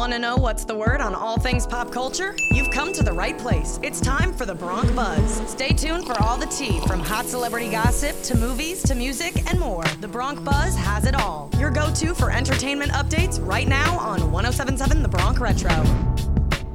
Want to know what's the word on all things pop culture? You've come to the right place. It's time for the Bronc Buzz. Stay tuned for all the tea from hot celebrity gossip to movies to music and more. The Bronc Buzz has it all. Your go to for entertainment updates right now on 1077 The Bronc Retro.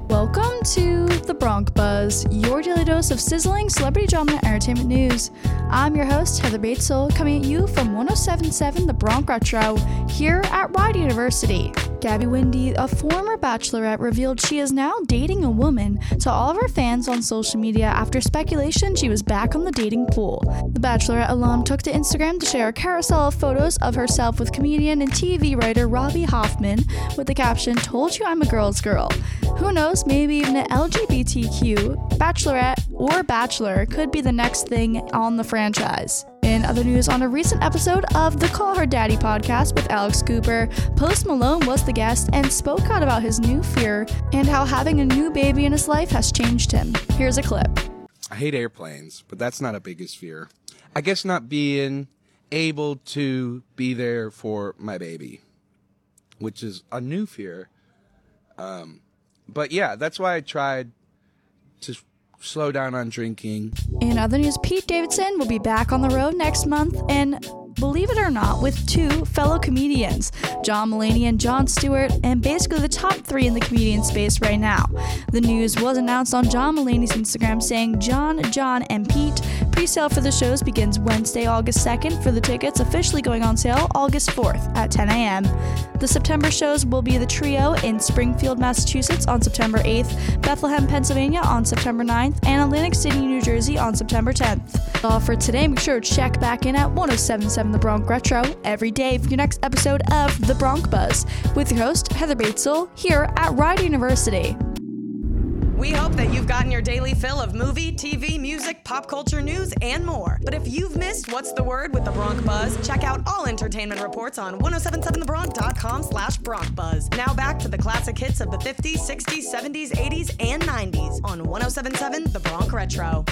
Welcome to the Bronc Buzz, your daily dose of sizzling celebrity drama and entertainment news. I'm your host, Heather Batezel, coming at you from 1077 The Bronc Retro, here at Rider University. Gabby Windey, a former bachelorette, revealed she is now dating a woman to all of her fans on social media after speculation she was back on the dating pool. The bachelorette alum took to Instagram to share a carousel of photos of herself with comedian and TV writer Robbie Hoffman with the caption, Told you I'm a girl's girl. Who knows, maybe even an LGBTQ, bachelorette, or bachelor could be the next thing on the franchise. In other news, on a recent episode of the Call Her Daddy podcast with Alex Cooper, Post Malone was the guest and spoke out about his new fear and how having a new baby in his life has changed him. Here's a clip. I hate airplanes, but that's not a biggest fear. I guess not being able to be there for my baby, which is a new fear. Um, but yeah, that's why I tried to slow down on drinking. In other news, Pete Davidson will be back on the road next month, and believe it or not, with two fellow comedians, John Mulaney and Jon Stewart, and basically the top three in the comedian space right now. The news was announced on John Mulaney's Instagram saying John, John, and Pete. Pre sale for the shows begins Wednesday, August 2nd, for the tickets officially going on sale August 4th at 10 a.m. The September shows will be the trio in Springfield, Massachusetts on September 8th, Bethlehem, Pennsylvania on September 9th, and Atlantic City, New Jersey on September 10th. All uh, for today, make sure to check back in at 1077 The Bronc Retro every day for your next episode of The Bronc Buzz with your host, Heather Batezel, here at Rider University. We hope that you've gotten your daily fill of movie, TV, music, pop culture news, and more. But if you've missed What's the Word with the Bronc Buzz, check out all entertainment reports on 1077thebronc.com slash Bronc Buzz. Now back to the classic hits of the 50s, 60s, 70s, 80s, and 90s on 1077 The Bronc Retro.